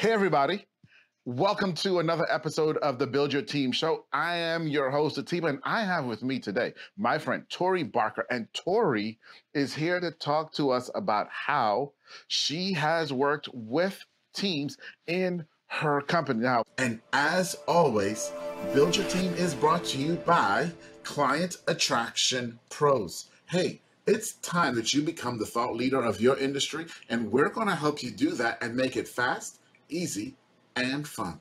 Hey, everybody. Welcome to another episode of the Build Your Team Show. I am your host, Atiba, and I have with me today my friend Tori Barker. And Tori is here to talk to us about how she has worked with teams in her company. Now, and as always, Build Your Team is brought to you by Client Attraction Pros. Hey, it's time that you become the thought leader of your industry, and we're going to help you do that and make it fast, easy, and fun.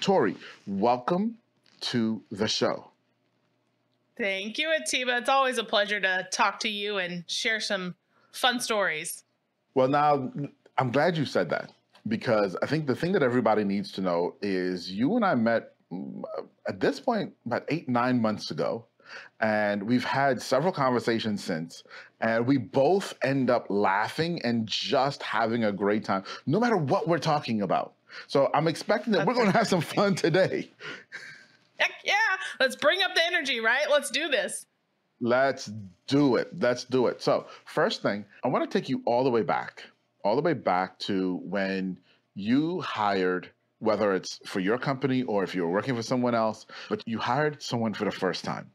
Tori, welcome to the show. Thank you, Atiba. It's always a pleasure to talk to you and share some fun stories. Well, now I'm glad you said that because I think the thing that everybody needs to know is you and I met mm, at this point about eight, nine months ago. And we've had several conversations since, and we both end up laughing and just having a great time, no matter what we're talking about. So I'm expecting that we're going to have some fun today. Heck yeah. Let's bring up the energy, right? Let's do this. Let's do it. Let's do it. So, first thing, I want to take you all the way back, all the way back to when you hired, whether it's for your company or if you're working for someone else, but you hired someone for the first time.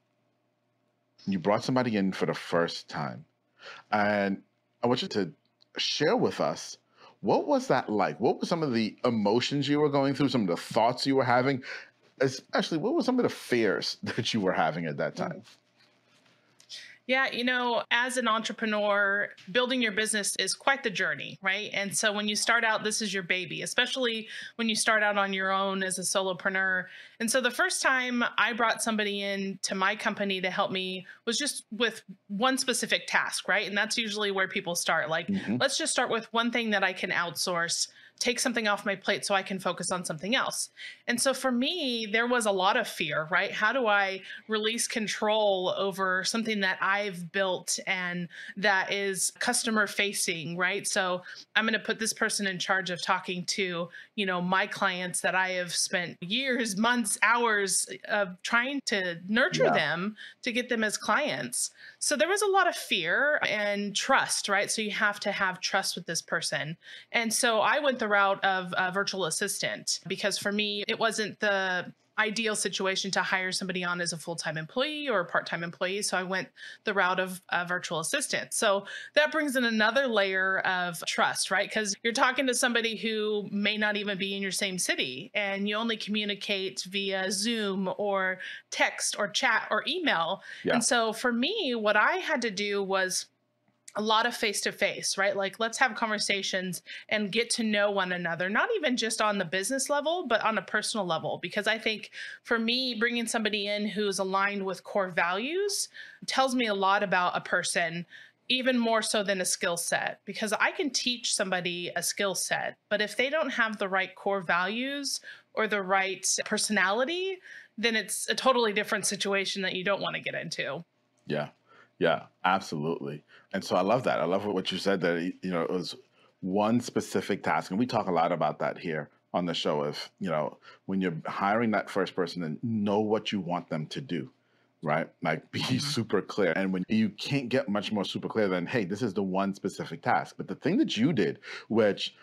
You brought somebody in for the first time. And I want you to share with us what was that like? What were some of the emotions you were going through, some of the thoughts you were having, especially what were some of the fears that you were having at that mm. time? Yeah, you know, as an entrepreneur, building your business is quite the journey, right? And so when you start out, this is your baby, especially when you start out on your own as a solopreneur. And so the first time I brought somebody in to my company to help me was just with one specific task, right? And that's usually where people start. Like, mm-hmm. let's just start with one thing that I can outsource take something off my plate so I can focus on something else. And so for me, there was a lot of fear, right? How do I release control over something that I've built and that is customer facing, right? So I'm going to put this person in charge of talking to, you know, my clients that I have spent years, months, hours of trying to nurture yeah. them to get them as clients. So there was a lot of fear and trust, right? So you have to have trust with this person. And so I went the route of a virtual assistant because for me, it wasn't the ideal situation to hire somebody on as a full-time employee or a part-time employee. So i went the route of a virtual assistant. So that brings in another layer of trust right? Because you're talking to somebody who may not even be in your same city and you only communicate via zoom or text or chat or email. Yeah. and so for me what i had to do was a lot of face to face, right? Like, let's have conversations and get to know one another, not even just on the business level, but on a personal level. Because I think for me, bringing somebody in who's aligned with core values tells me a lot about a person, even more so than a skill set. Because I can teach somebody a skill set, but if they don't have the right core values or the right personality, then it's a totally different situation that you don't want to get into. Yeah. Yeah, absolutely. And so I love that. I love what you said that you know it was one specific task, and we talk a lot about that here on the show. Of you know when you're hiring that first person, and know what you want them to do, right? Like be mm-hmm. super clear. And when you can't get much more super clear than, hey, this is the one specific task. But the thing that you did, which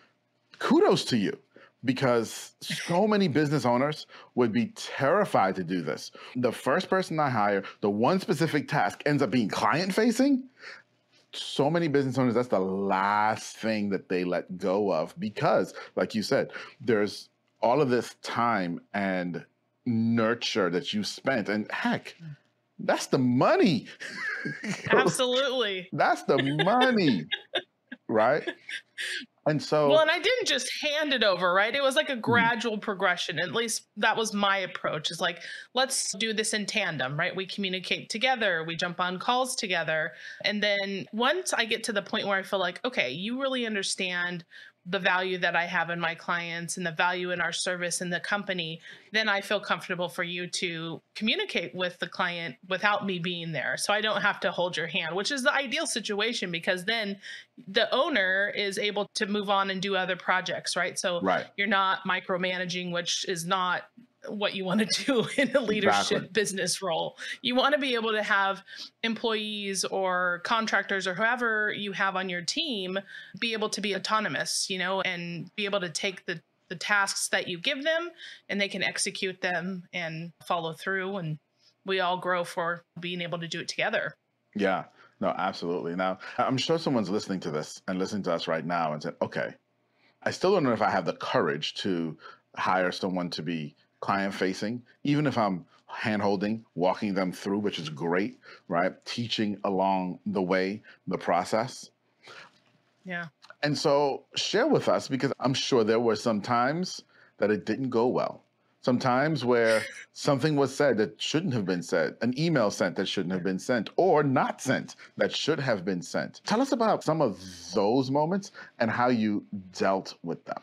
kudos to you, because so many business owners would be terrified to do this. The first person I hire, the one specific task ends up being client facing. So many business owners, that's the last thing that they let go of because, like you said, there's all of this time and nurture that you spent. And heck, that's the money. Absolutely. that's the money, right? And so, well, and I didn't just hand it over, right? It was like a mm. gradual mm-hmm. progression. At least that was my approach. Is like, let's do this in tandem, right? We communicate together, we jump on calls together. And then once I get to the point where I feel like, okay, you really understand the value that I have in my clients and the value in our service in the company, then I feel comfortable for you to communicate with the client without me being there. So I don't have to hold your hand, which is the ideal situation because then the owner is able to move on and do other projects, right? So right. you're not micromanaging, which is not what you want to do in a leadership Exactly. business role. You want to be able to have employees or contractors or whoever you have on your team be able to be autonomous, you know, and be able to take the the tasks that you give them and they can execute them and follow through and we all grow for being able to do it together. Yeah, no, absolutely. Now, I'm sure someone's listening to this and listening to us right now and said, okay, I still don't know if I have the courage to hire someone to be client facing, even if I'm hand holding, walking them through, which is great, right? Teaching along the way, the process. Yeah. And so share with us because I'm sure there were some times that it didn't go well. Sometimes where something was said that shouldn't have been said, an email sent that shouldn't have been sent, or not sent that should have been sent. Tell us about some of those moments and how you dealt with them.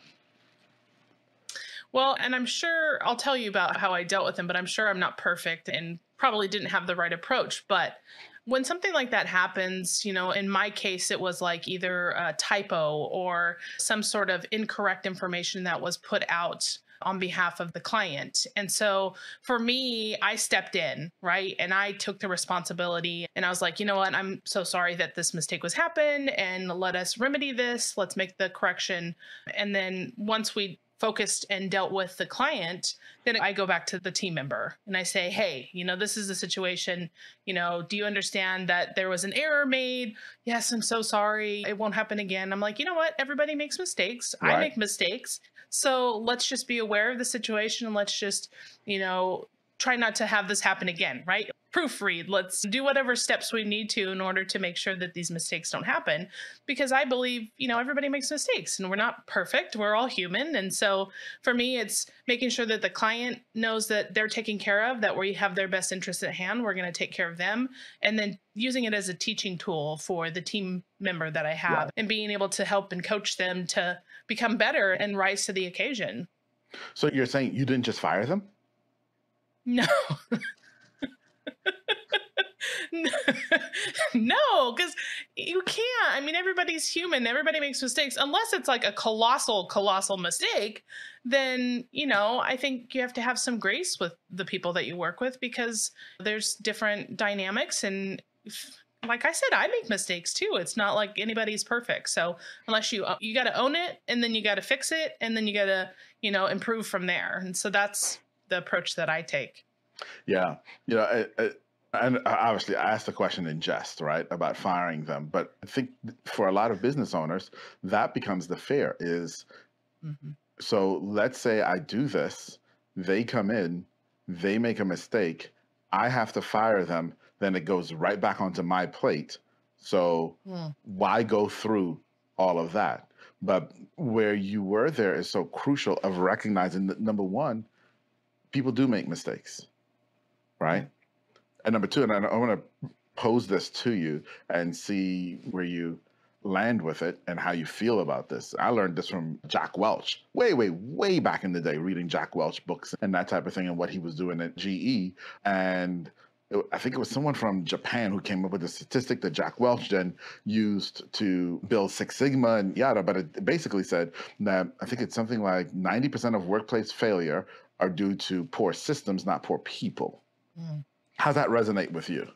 Well, and I'm sure I'll tell you about how I dealt with them, but I'm sure I'm not perfect and probably didn't have the right approach. But when something like that happens, you know, in my case, it was like either a typo or some sort of incorrect information that was put out on behalf of the client. And so for me, I stepped in, right? And I took the responsibility and I was like, you know what? I'm so sorry that this mistake was happened and let us remedy this. Let's make the correction. And then once we focused and dealt with the client, then I go back to the team member and I say, hey, you know, this is the situation. You know, do you understand that there was an error made? Yes, I'm so sorry. It won't happen again. I'm like, you know what? Everybody makes mistakes. I make mistakes. So let's just be aware of the situation and let's just, you know, try not to have this happen again, right? Proofread. Let's do whatever steps we need to in order to make sure that these mistakes don't happen. Because I believe, you know, everybody makes mistakes and we're not perfect. We're all human. And so for me, it's making sure that the client knows that they're taken care of, that we have their best interests at hand. We're going to take care of them. And then using it as a teaching tool for the team member that I have and being able to help and coach them to become better and rise to the occasion. So you're saying you didn't just fire them? No. no, because you can't. I mean, everybody's human. Everybody makes mistakes. Unless it's like a colossal, colossal mistake, then, you know, I think you have to have some grace with the people that you work with because there's different dynamics. And like I said, I make mistakes too. It's not like anybody's perfect. So unless you, uh, you got to own it and then you got to fix it and then you got to, you know, improve from there. And so that's the approach that I take. Yeah, you know, I, I, and obviously I asked the question in jest, right, about firing them. But I think for a lot of business owners, that becomes the fear is Mhm. so let's say I do this, they come in, they make a mistake, I have to fire them, then it goes right back onto my plate. So Mm. why go through all of that? But where you were there is so crucial of recognizing that number one, people do make mistakes, right? And number two, and I, I want to pose this to you and see where you land with it and how you feel about this. I learned this from Jack Welch, way, way, way back in the day, reading Jack Welch books and that type of thing and what he was doing at GE. And it- I think it was someone from Japan who came up with a statistic that Jack Welch then used to build Six Sigma and yada. But it basically said that I think it's something like 90% of workplace failure are due to poor systems, not poor people. Mm. How's that resonate with you?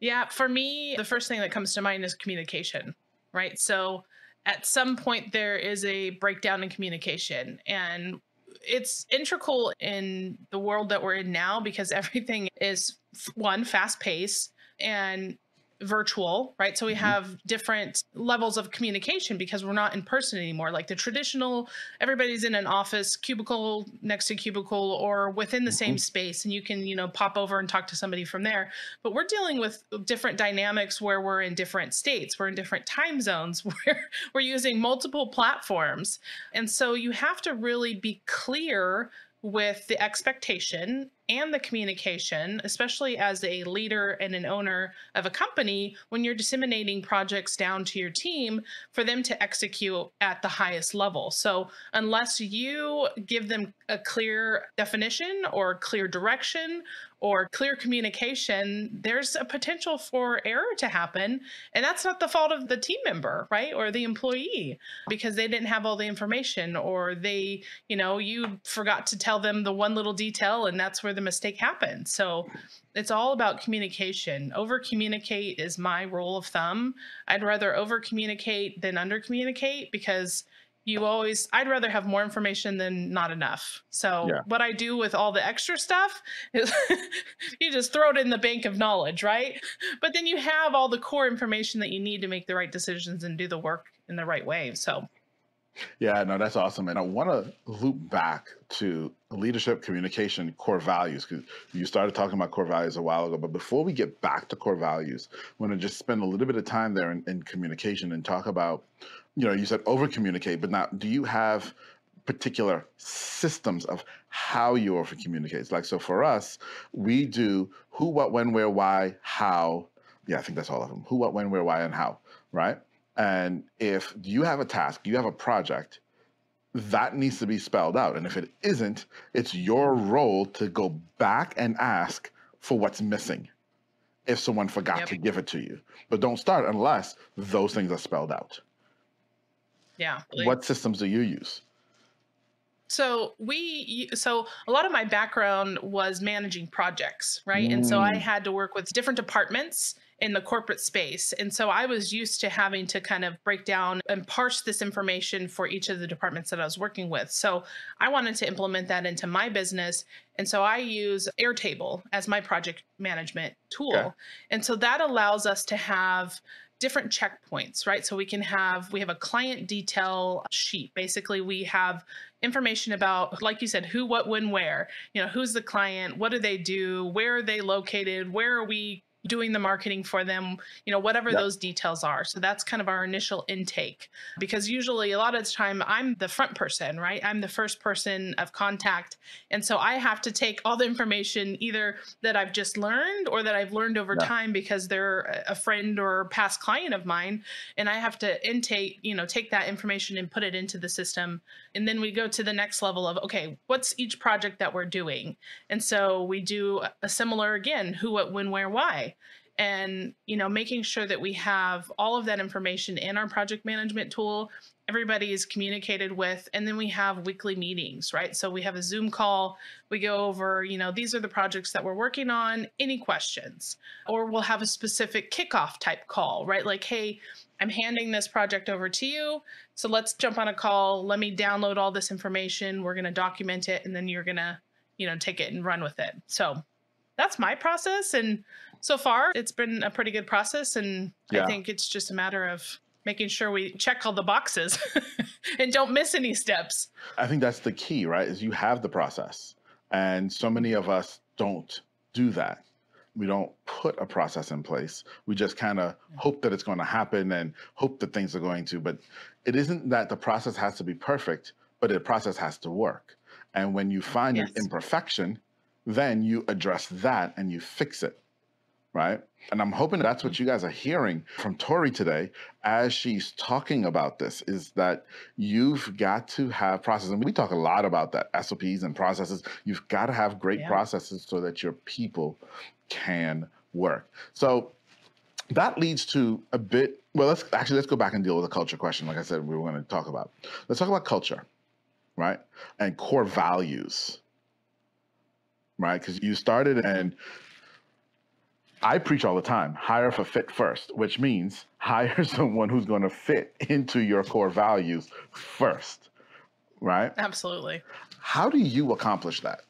Yeah, for me, the first thing that comes to mind is communication, right? So at some point, there is a breakdown in communication. And it's integral in the world that we're in now because everything is one, fast paced and virtual, right? So we Mhm. have different levels of communication because we're not in person anymore. Like the traditional, everybody's in an office, cubicle next to cubicle, or within the same Mhm. space, and you can, you know, pop over and talk to somebody from there. But we're dealing with different dynamics where we're in different states, we're in different time zones, where we're using multiple platforms. And so you have to really be clear with the expectation and the communication, especially as a leader and an owner of a company, when you're disseminating projects down to your team for them to execute at the highest level. So, unless you give them a clear definition or clear direction or clear communication, there's a potential for error to happen. And that's not the fault of the team member, right? Or the employee because they didn't have all the information or they, you know, you forgot to tell them the one little detail and that's where the mistake happened. So it's all about communication. Over communicate is my rule of thumb. I'd rather over communicate than under communicate because you always i'd rather have more information than not enough. So yeah. what i do with all the extra stuff is you just throw it in the bank of knowledge right? But then you have all the core information that you need to make the right decisions and do the work in the right way so. Yeah no that's awesome and i want to loop back to leadership communication core values because you started talking about core values a while ago but before we get back to core values i want to just spend a little bit of time there in, in communication and talk about you know, you said over communicate, but now do you have particular systems of how you over communicate? Like, so for us, we do who, what, when, where, why, how. Yeah, I think that's all of them. Who, what, when, where, why, and how, right? And if you have a task, you have a project, that needs to be spelled out. And if it isn't, it's your role to go back and ask for what's missing if someone forgot yep. to give it to you. But don't start unless those things are spelled out. Yeah. What systems do you use? So we so a lot of my background was managing projects, right? Mm. And so I mm. had to work with different departments in the corporate space. And so I was used to having to kind of break down and parse this information for each of the departments that I was working with. So I wanted to implement that into my business. And so I use Airtable as my project management tool. Okay. And so that allows us to have different checkpoints, right? So we can have, we have a client detail sheet. Basically, we have information about, like you said, who, what, when, where, you know, who's the client, what do they do, where are they located, where are we doing the marketing for them, you know, whatever yep. those details are. So that's kind of our initial intake because usually a lot of the time I'm the front person, right? I'm the first person of contact. And so I have to take all the information either that I've just learned or that I've learned over time because they're a friend or past client of mine. And I have to intake, you know, take that information and put it into the system. And then we go to the next level of, okay, what's each project that we're doing? And so we do a similar again, who, what, when, where, why and you know making sure that we have all of that information in our project management tool everybody is communicated with and then we have weekly meetings right? So we have a zoom call. We go over you know these are the projects that we're working on. Any questions? Or we'll have a specific kickoff type call right? Like hey i'm handing this project over to you. So let's jump on a call. Let me download all this information. We're going to document it and then you're going to you know take it and run with it. So that's my process and so far it's been a pretty good process and yeah. i think it's just a matter of making sure we check all the boxes and don't miss any steps i think that's the key right is you have the process and so many of us don't do that we don't put a process in place we just kind of hope that it's going to happen and hope that things are going to but it isn't that the process has to be perfect but the process has to work and when you find yes. an imperfection then you address that and you fix it right? And I'm hoping that's what mm-hmm. you guys are hearing from Tori today as she's talking about this is that you've got to have processes. And we talk a lot about that SOPs and processes. You've got to have great yeah. processes so that your people can work. So that leads to a bit, well, let's actually, let's go back and deal with the culture question. Like I said, we were going to talk about. Let's talk about culture, right? And core values right? Because you started and I preach all the time hire for fit first, which means hire someone who's going to fit into your core values first, right? Absolutely. How do you accomplish that?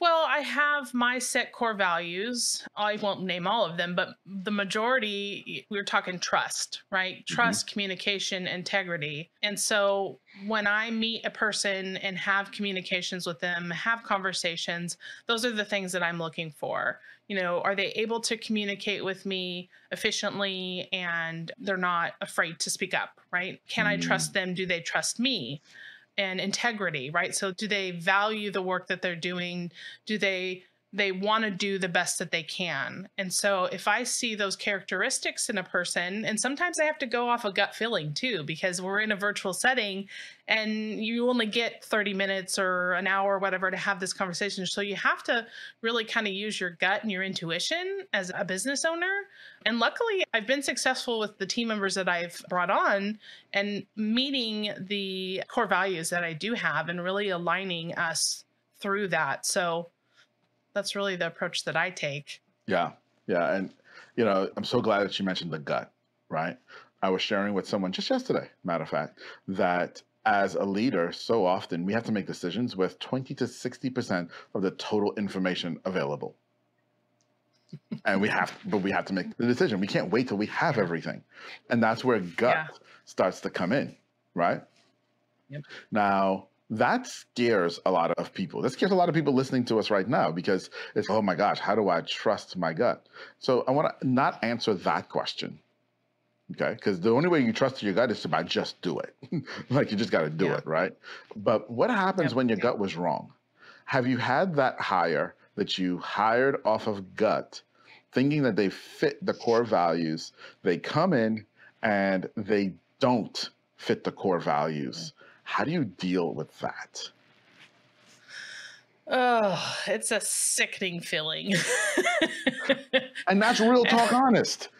Well, I have my set core values. I won't name all of them, but the majority, we're talking trust, right? Mm-hmm. Trust, mm-hmm. communication, integrity. And so when I meet a person and have communications with them, have conversations, those are the things that I'm looking for. You know, are they able to communicate with me efficiently and they're not afraid to speak up, right? Can mm-hmm. I trust them? Do they trust me? And integrity, right? So, do they value the work that they're doing? Do they they want to do the best that they can. And so if I see those characteristics in a person, and sometimes I have to go off a gut feeling too, because we're in a virtual setting and you only get 30 minutes or an hour or whatever to have this conversation. So you have to really kind of use your gut and your intuition as a business owner. And luckily, I've been successful with the team members that I've brought on and meeting the core values that I do have and really aligning us through that. So that's really the approach that I take. Yeah. Yeah. And, you know, I'm so glad that you mentioned the gut, right? I was sharing with someone just yesterday, matter of fact, that as a leader, so often we have to make decisions with 20 to 60% of the total information available. and we have, but we have to make the decision. We can't wait till we have everything. And that's where gut yeah. starts to come in, right? Yep. Now, that scares a lot of people. That scares a lot of people listening to us right now because it's, oh my gosh, how do I trust my gut? So I want to not answer that question. Okay. Because the only way you trust your gut is to by just do it. like you just got to do yeah. it, right? But what happens yep. when your gut was wrong? Have you had that hire that you hired off of gut, thinking that they fit the core values? They come in and they don't fit the core values. How do you deal with that? Oh, it's a sickening feeling. and that's real talk honest.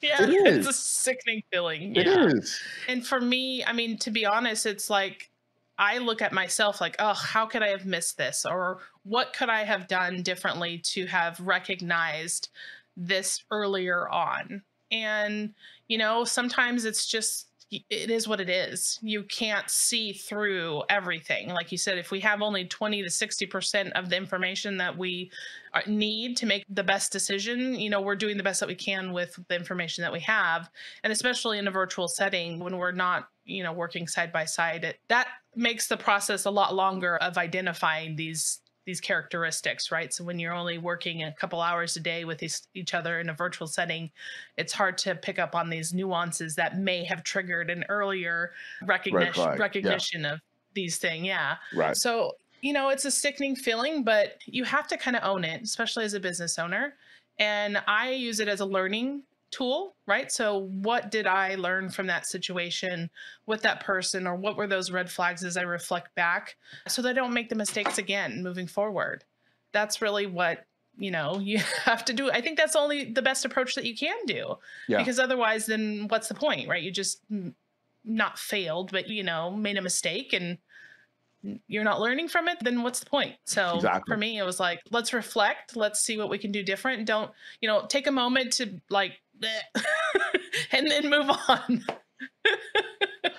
Yeah, it is. it's a sickening feeling. It yeah. is. And for me, I mean, to be honest, it's like I look at myself like, oh, how could I have missed this? Or what could I have done differently to have recognized this earlier on? And, you know, sometimes it's just it is what it is. You can't see through everything. Like you said, if we have only 20 to 60% of the information that we uh, need to make the best decision, you know, we're doing the best that we can with the information that we have. And especially in a virtual setting when we're not, you know, working side by side, it, that makes the process a lot longer of identifying these these characteristics, right? So when you're only working a couple hours a day with each other in a virtual setting, it's hard to pick up on these nuances that may have triggered an earlier recognition recognition yeah. of these things. Yeah. Right. So you know, it's a sickening feeling, but you have to kind of own it, especially as a business owner. And I use it as a learning tool, right? So, what did I learn from that situation with that person, or what were those red flags as I reflect back so that I don't make the mistakes again moving forward? That's really what you know you have to do i think that's only the best approach that you can do yeah. because otherwise then what's the point right you just not failed but you know made a mistake and you're not learning from it then what's the point so exactly. for me it was like let's reflect let's see what we can do different don't you know take a moment to like and then move on.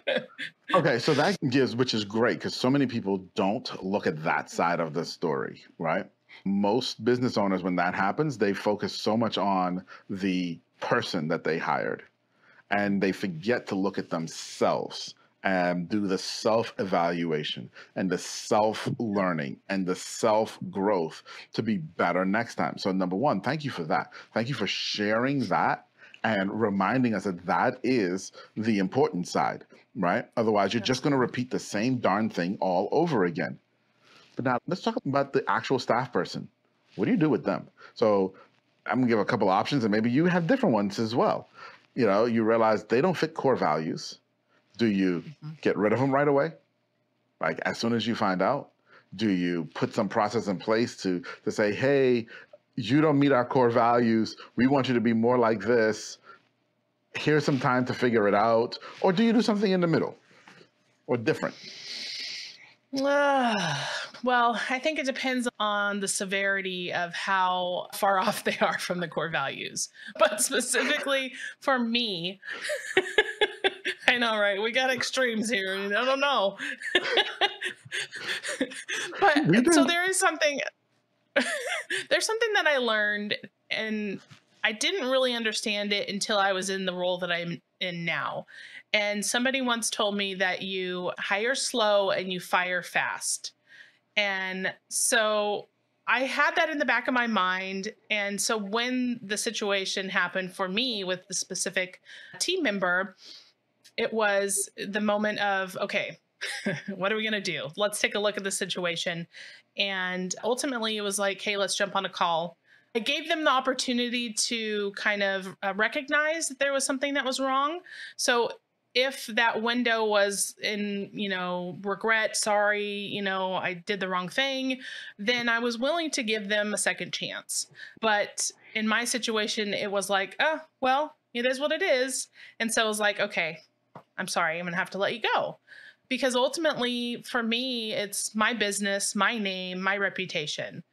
okay, so that gives, which is great because so many people don't look at that side of the story, right? Most business owners, when that happens, they focus so much on the person that they hired and they forget to look at themselves and do the self evaluation and the self learning and the self growth to be better next time. So, number one, thank you for that. Thank you for sharing that and reminding us that that is the important side, right? Otherwise, you're just going to repeat the same darn thing all over again. But now let's talk about the actual staff person. What do you do with them? So I'm going to give a couple options, and maybe you have different ones as well. You know, you realize they don't fit core values. Do you mm-hmm. get rid of them right away? Like as soon as you find out? Do you put some process in place to to say, hey, you don't meet our core values. We want you to be more like this. Here's some time to figure it out. Or do you do something in the middle or different? Uh, well, I think it depends on the severity of how far off they are from the core values. But specifically for me, I know, right? We got extremes here. I don't know. but so there is something there's something that I learned, and I didn't really understand it until I was in the role that I'm in now. And somebody once told me that you hire slow and you fire fast. And so I had that in the back of my mind. And so when the situation happened for me with the specific team member, it was the moment of, okay, what are we going to do? Let's take a look at the situation. And ultimately, it was like, hey, let's jump on a call. I gave them the opportunity to kind of uh, recognize that there was something that was wrong. So if that window was in, you know, regret, sorry, you know, I did the wrong thing, then I was willing to give them a second chance. But in my situation, it was like, oh, well, it is what it is. And so I was like, okay, I'm sorry, I'm going to have to let you go because ultimately for me it's my business my name my reputation.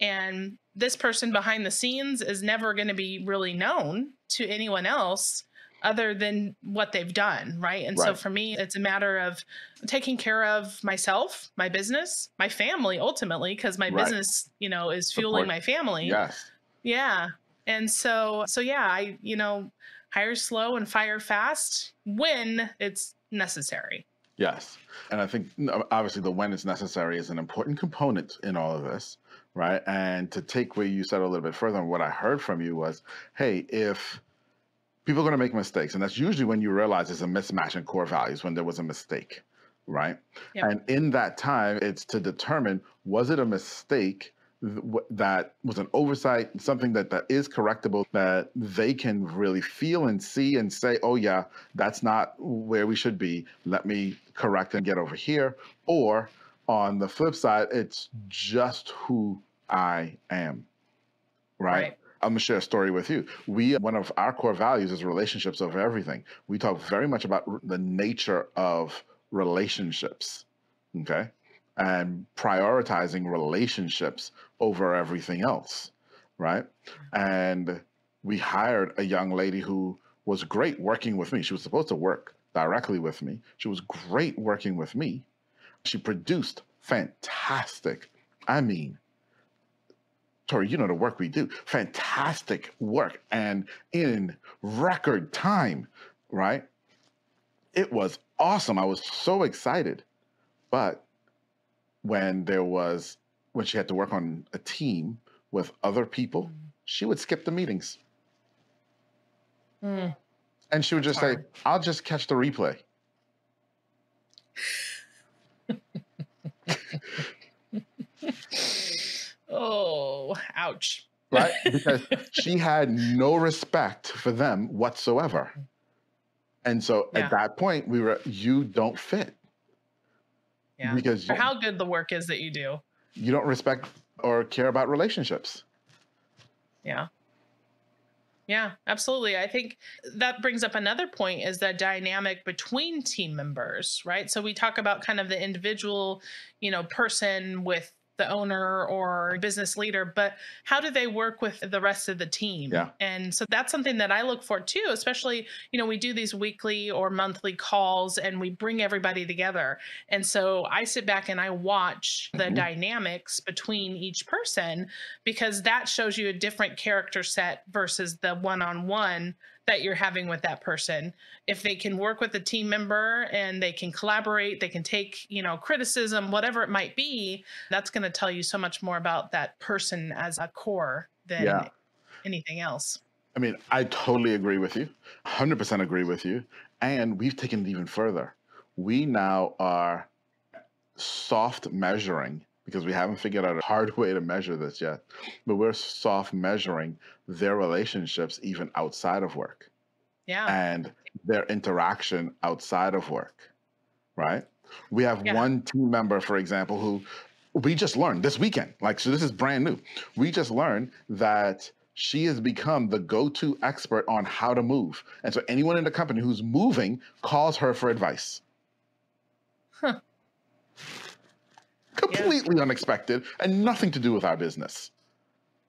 And this person behind the scenes is never going to be really known to anyone else other than what they've done right? And right. so for me it's a matter of taking care of myself my business my family ultimately because my right. business you know is fueling my family. Yes. Yeah. And so so yeah i you know hire slow and fire fast when it's necessary Yes. And I think obviously the when it's necessary is an important component in all of this, right? And to take where you said a little bit further, and what I heard from you was, hey, if people are going to make mistakes, and that's usually when you realize there's a mismatch in core values when there was a mistake, right? Yep. And in that time, it's to determine was it a mistake that was an oversight, something that, that is correctable, that they can really feel and see and say, oh, yeah, that's not where we should be. Let me correct and get over here. Or on the flip side, it's just who I am. Right. right. I'm gonna share a story with you. We uh, one of our core values is relationships over everything. We talk very much about the nature of relationships. Okay and prioritizing relationships over everything else, right? And we hired a young lady who was great working with me. She was supposed to work directly with me. She was great working with me. She produced fantastic, I mean, Tori, you know the work we do, fantastic work and in record time, right? It was awesome. I was so excited. But when there was when she had to work on a team with other people, mm. she would skip the meetings. Mm. And she would just say, I'll just catch the replay. oh, ouch. Right? Because she had no respect for them whatsoever. And so yeah. at that point, we were, you don't fit. Yeah. Because or how good the work is that you do. You don't respect or care about relationships. Yeah. Yeah, absolutely. I think that brings up another point is the dynamic between team members, right? So we talk about kind of the individual, you know, person with the owner or business leader, but how do they work with the rest of the team? Yeah. And so that's something that I look for too, especially, you know, we do these weekly or monthly calls and we bring everybody together. And so I sit back and I watch the mm-hmm. dynamics between each person because that shows you a different character set versus the one on one that you're having with that person. If they can work with a team member and they can collaborate they can take you know criticism whatever it might be that's going to tell you so much more about that person as a core than yeah. anything else. I mean i totally agree with you 100% agree with you and we've taken it even further. We now are soft measuring because we haven't figured out a hard way to measure this yet. But we're soft measuring their relationships even outside of work. Yeah. And their interaction outside of work. Right? We have yeah. one team member, for example, who we just learned this weekend. Like, so this is brand new. We just learned that she has become the go-to expert on how to move. And so anyone in the company who's moving calls her for advice. Huh completely yeah. unexpected and nothing to do with our business.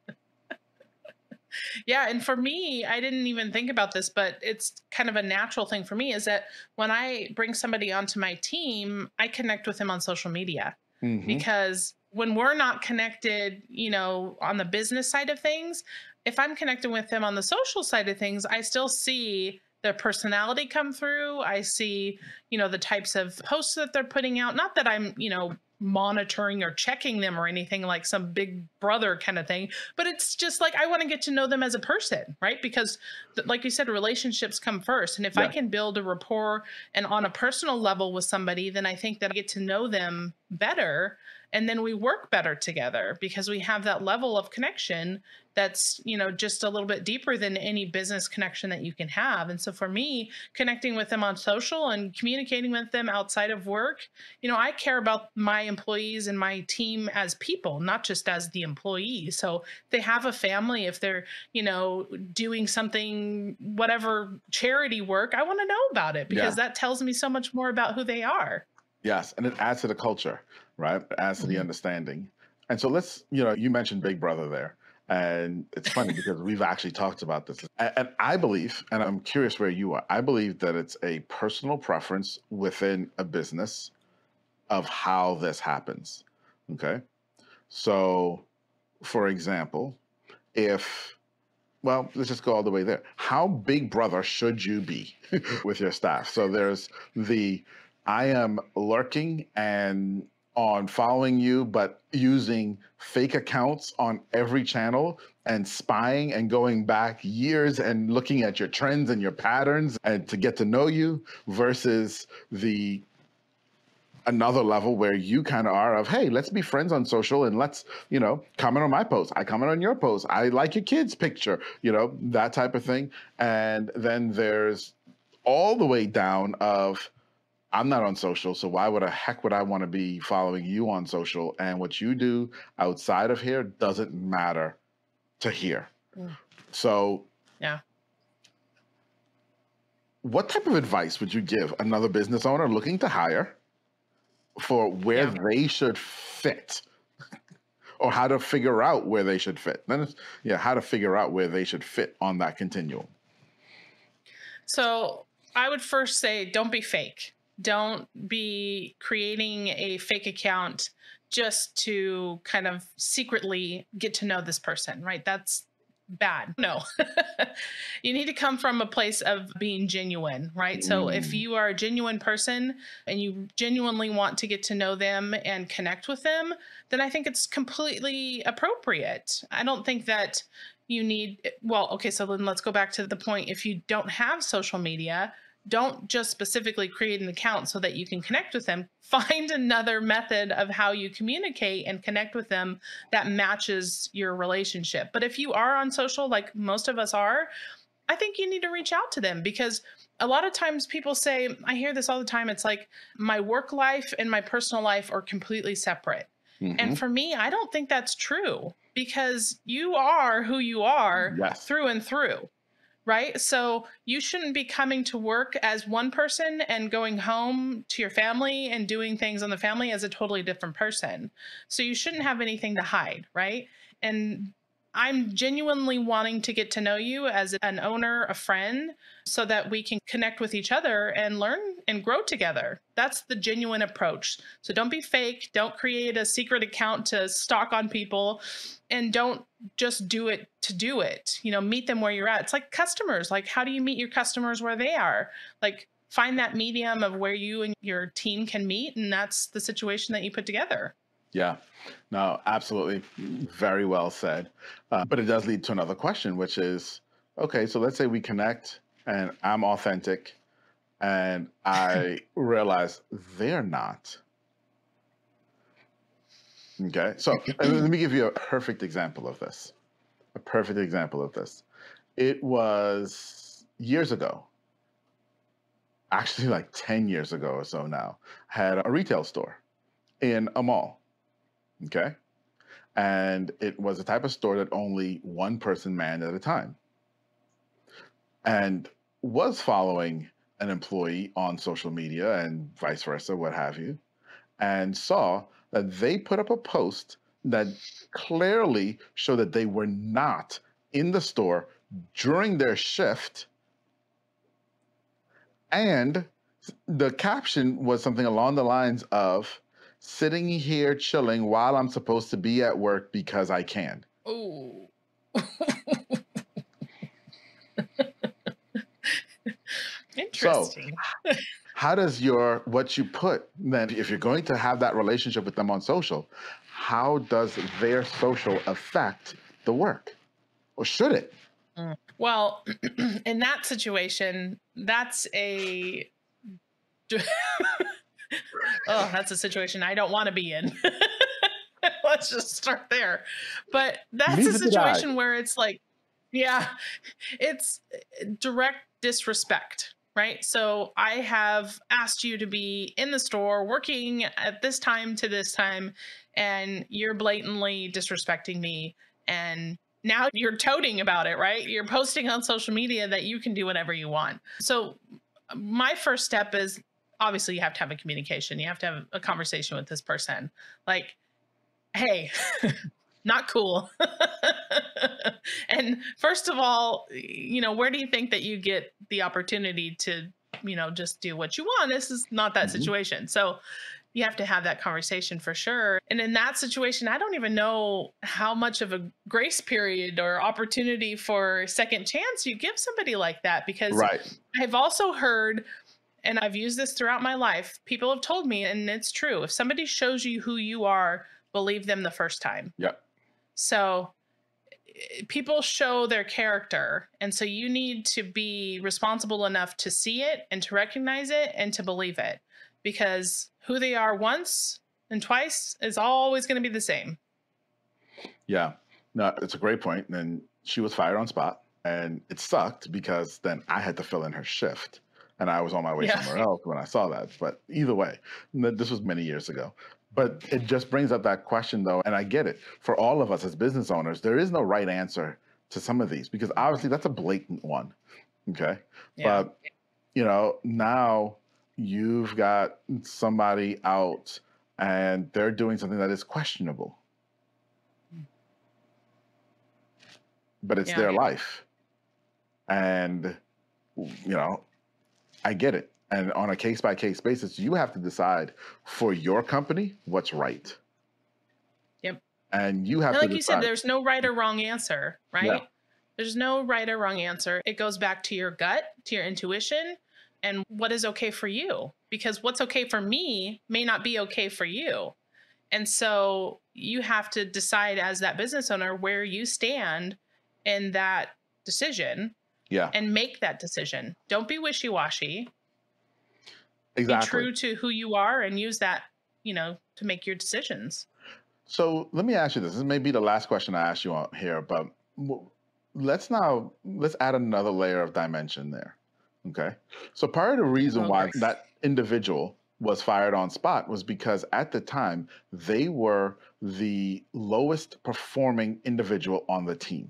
yeah, and for me, I didn't even think about this, but it's kind of a natural thing for me is that when I bring somebody onto my team, I connect with them on social media mm-hmm. because when we're not connected, you know, on the business side of things, if I'm connecting with them on the social side of things, I still see their personality come through. I see, you know, the types of posts that they're putting out. Not that I'm, you know, monitoring or checking them or anything like some big brother kind of thing but it's just like i want to get to know them as a person right because like you said relationships come first and if yeah. i can build a rapport and on a personal level with somebody then i think that i get to know them better and then we work better together because we have that level of connection that's you know just a little bit deeper than any business connection that you can have. And so for me connecting with them on social and communicating with them outside of work you know i care about my employees and my team as people not just as the employee. So they have a family if they're you know doing something whatever charity work i want to know about it because yeah. that tells me so much more about who they are. Yes and it adds to the culture right? As the mm-hmm. understanding. And so let's, you know, you mentioned Big Brother there. And it's funny because we've actually talked about this. And I believe, and I'm curious where you are, I believe that it's a personal preference within a business of how this happens. Okay. So, for example, if, well, let's just go all the way there. How big brother should you be with your staff? So there's the I am lurking and on following you, but using fake accounts on every channel and spying and going back years and looking at your trends and your patterns and to get to know you versus the another level where you kind of are of hey let's be friends on social and let's you know comment on my post i comment on your post i like your kids picture you know that type of thing. And then there's all the way down of I'm not on social, so why would a heck would I want to be following you on social? And what you do outside of here doesn't matter to here. Mm. So, yeah. What type of advice would you give another business owner looking to hire for where yeah. they should fit? or how to figure out where they should fit. Then, yeah, how to figure out where they should fit on that continuum. So I would first say, don't be fake don't be creating a fake account just to kind of secretly get to know this person, right? That's bad. No. you need to come from a place of being genuine, right? Mm. So if mm. you are a genuine person and you genuinely want to get to know them and connect with them, then I think it's completely appropriate. I don't think that you need, well, okay, so then let's go back to the point. If you don't have social media, don't just specifically create an account so that you can connect with them. Find another method of how you communicate and connect with them that matches your relationship. But if you are on social, like most of us are, I think you need to reach out to them because a lot of times people say, I hear this all the time. It's like my work life and my personal life are completely separate. Mm-hmm. And for me, I don't think that's true because you are who you are yes. through and through right? So you shouldn't be coming to work as one person and going home to your family and doing things on the family as a totally different person. So you shouldn't have anything to hide, right? And I'm genuinely wanting to get to know you as an owner, a friend, so that we can connect with each other and learn and grow together. That's the genuine approach. So don't be fake. Don't create a secret account to stalk on people and don't just do it to do it. You know, meet them where you're at. It's like customers. Like, how do you meet your customers where they are? Like, find that medium of where you and your team can meet. And that's the situation that you put together. Yeah, no, absolutely. Very well said. Uh, but it does lead to another question, which is okay, so let's say we connect and I'm authentic and I realize they're not. Okay, so let me give you a perfect example of this. A perfect example of this. It was years ago, actually like 10 years ago or so now, had a retail store in a mall Okay. And it was a type of store that only one person manned at a time. And was following an employee on social media and vice versa, what have you, and saw that they put up a post that clearly showed that they were not in the store during their shift. And the caption was something along the lines of, sitting here chilling while I'm supposed to be at work because I can. Oh. Interesting. So, how does your what you put then if you're going to have that relationship with them on social how does their social affect the work or should it mm. well in that situation that's a oh that's a situation i don't want to be in let's just start there but that's Neither a situation where it's like yeah it's uh, direct disrespect right? So I have asked you to be in the store working at this time to this time, and you're blatantly disrespecting me. And now you're toting about it, right? You're posting on social media that you can do whatever you want. So my first step is obviously you have to have a communication. You have to have a conversation with this person. Like, hey, not cool. and first of all, you know, where do you think that you get the opportunity to, you know, just do what you want? This is not that mm-hmm. situation. So you have to have that conversation for sure. And in that situation, I don't even know how much of a grace period or opportunity for second chance you give somebody like that because right. I've also heard and I've used this throughout my life. People have told me, and it's true. If somebody shows you who you are, believe them the first time. Yep. So eh, people show their character. And so you need to be responsible enough to see it and to recognize it and to believe it because who they are once and twice is always going to be the same. Yeah. No, it's a great point. And she was fired on spot and it sucked because then I had to fill in her shift and I was on my way yeah. somewhere else when I saw that. But either way, this was many years ago. But it just brings up that question, though, and I get it. For all of us as business owners, there is no right answer to some of these because obviously that's a blatant one. Okay. Yeah. But, you know, now you've got somebody out and they're doing something that is questionable. But it's yeah. their life. And, you know, I get it. And on a case by case basis, you have to decide for your company what's right. Yep. And you have and to. Like you said, there's no right or wrong answer, right? Yeah. There's no right or wrong answer. It goes back to your gut, to your intuition, and what is okay for you. Because what's okay for me may not be okay for you. And so you have to decide as that business owner where you stand in that decision. Yeah. And make that decision. Don't be wishy washy exactly. be true to who you are and use that, you know, to make your decisions. So let me ask you this. This may be the last question I ask you on here, but let's now let's add another layer of dimension there. Okay. So part of the reason why that individual was fired on spot was because at the time they were the lowest performing individual on the team.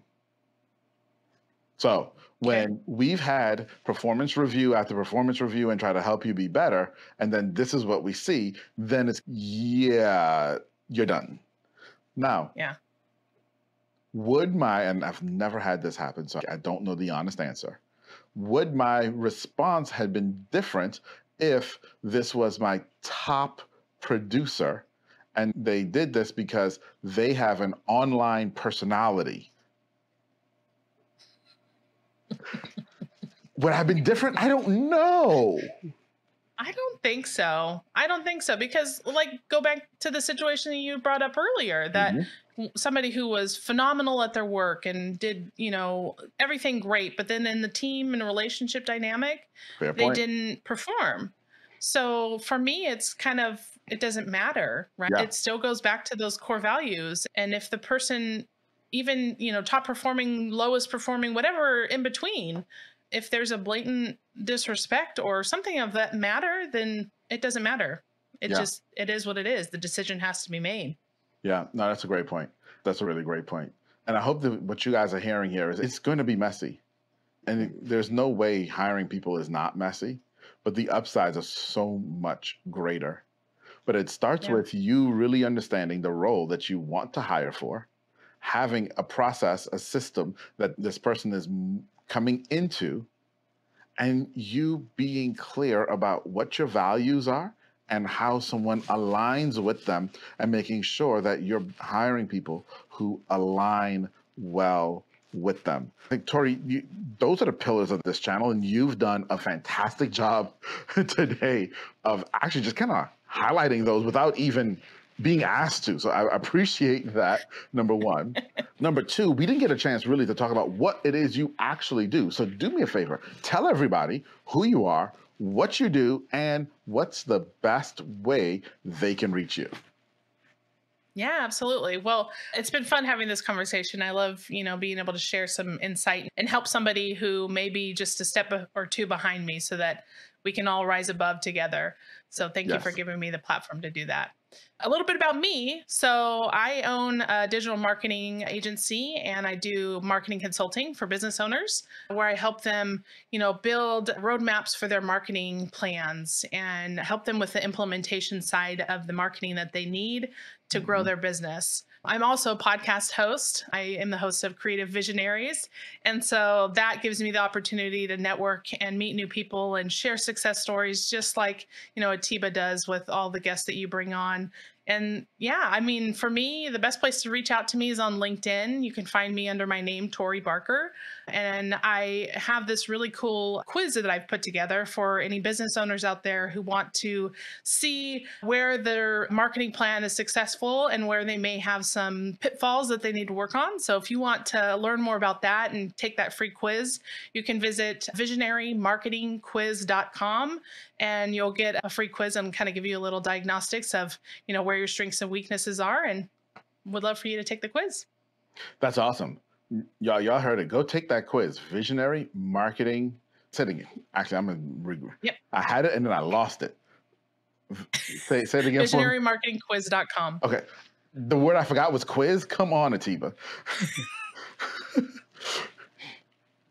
So when we've had performance review after performance review and try to help you be better, and then this is what we see, then it's yeah, you're done. Now, yeah. Would my and I've never had this happen, so I don't know the honest answer. Would my response had been different if this was my top producer and they did this because they have an online personality Would I have been different? I don't know. I don't think so. I don't think so because, like, go back to the situation that you brought up earlier that mm-hmm. somebody who was phenomenal at their work and did, you know, everything great, but then in the team and relationship dynamic, Fair they point. didn't perform. So for me, it's kind of, it doesn't matter, right? Yeah. It still goes back to those core values. And if the person even you know top performing lowest performing whatever in between if there's a blatant disrespect or something of that matter then it doesn't matter. It yeah. just it is what it is. The decision has to be made. Yeah. No that's a great point. That's a really great point. And i hope that what you guys are hearing here is it's going to be messy. And there's no way hiring people is not messy but the upsides are so much greater. But it starts yeah. with you really understanding the role that you want to hire for having a process, a system that this person is coming into, and you being clear about what your values are and how someone aligns with them, and making sure that you're hiring people who align well with them. I think Tori, you, those are the pillars of this channel, and you've done a fantastic job today of actually just kind of highlighting those without even being asked to. So I appreciate that. Number one. number two, we didn't get a chance really to talk about what it is you actually do. So do me a favor, tell everybody who you are, what you do, and what's the best way they can reach you. Yeah, absolutely. Well, it's been fun having this conversation. I love, you know, being able to share some insight and help somebody who may be just a step or two behind me so that we can all rise above together. So thank yes. you for giving me the platform to do that a little bit about me. So, I own a digital marketing agency and I do marketing consulting for business owners where I help them, you know, build roadmaps for their marketing plans and help them with the implementation side of the marketing that they need to grow mm-hmm. their business. I'm also a podcast host. I am the host of Creative Visionaries. And so that gives me the opportunity to network and meet new people and share success stories, just like, you know, Atiba does with all the guests that you bring on and yeah, I mean, for me, the best place to reach out to me is on LinkedIn. You can find me under my name, Tori Barker. And I have this really cool quiz that I've put together for any business owners out there who want to see where their marketing plan is successful and where they may have some pitfalls that they need to work on. So if you want to learn more about that and take that free quiz, you can visit visionarymarketingquiz.com and you'll get a free quiz and kind of give you a little diagnostics of, you know, where your strengths and weaknesses are and would love for you to take the quiz. That's awesome. Y'all, y'all heard it. Go take that quiz. Visionary marketing setting it. Actually, I'm gonna. Yep. I had it and then I lost it. Say, say it again. Visionarymarketingquiz.com. Okay. The word I forgot was quiz. Come on, Atiba.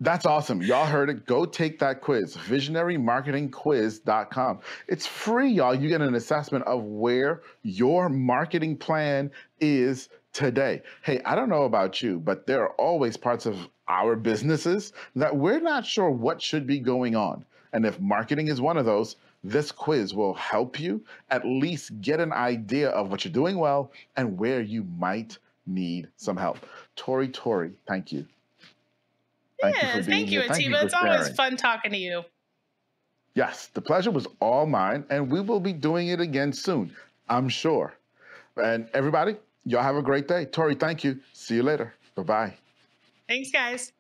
That's awesome. Y'all heard it. Go take that quiz, visionarymarketingquiz.com. It's free, y'all. You get an assessment of where your marketing plan is today. Hey, I don't know about you, but there are always parts of our businesses that we're not sure what should be going on. And if marketing is one of those, this quiz will help you at least get an idea of what you're doing well and where you might need some help. Tori, Tori, thank you. Thank yeah, you thank you, Atiba. it's always fun talking to you. Yes, the pleasure was all mine, and we will be doing it again soon, I'm sure. And everybody, y'all have a great day. Tori, thank you. See you later. Bye bye. Thanks, guys.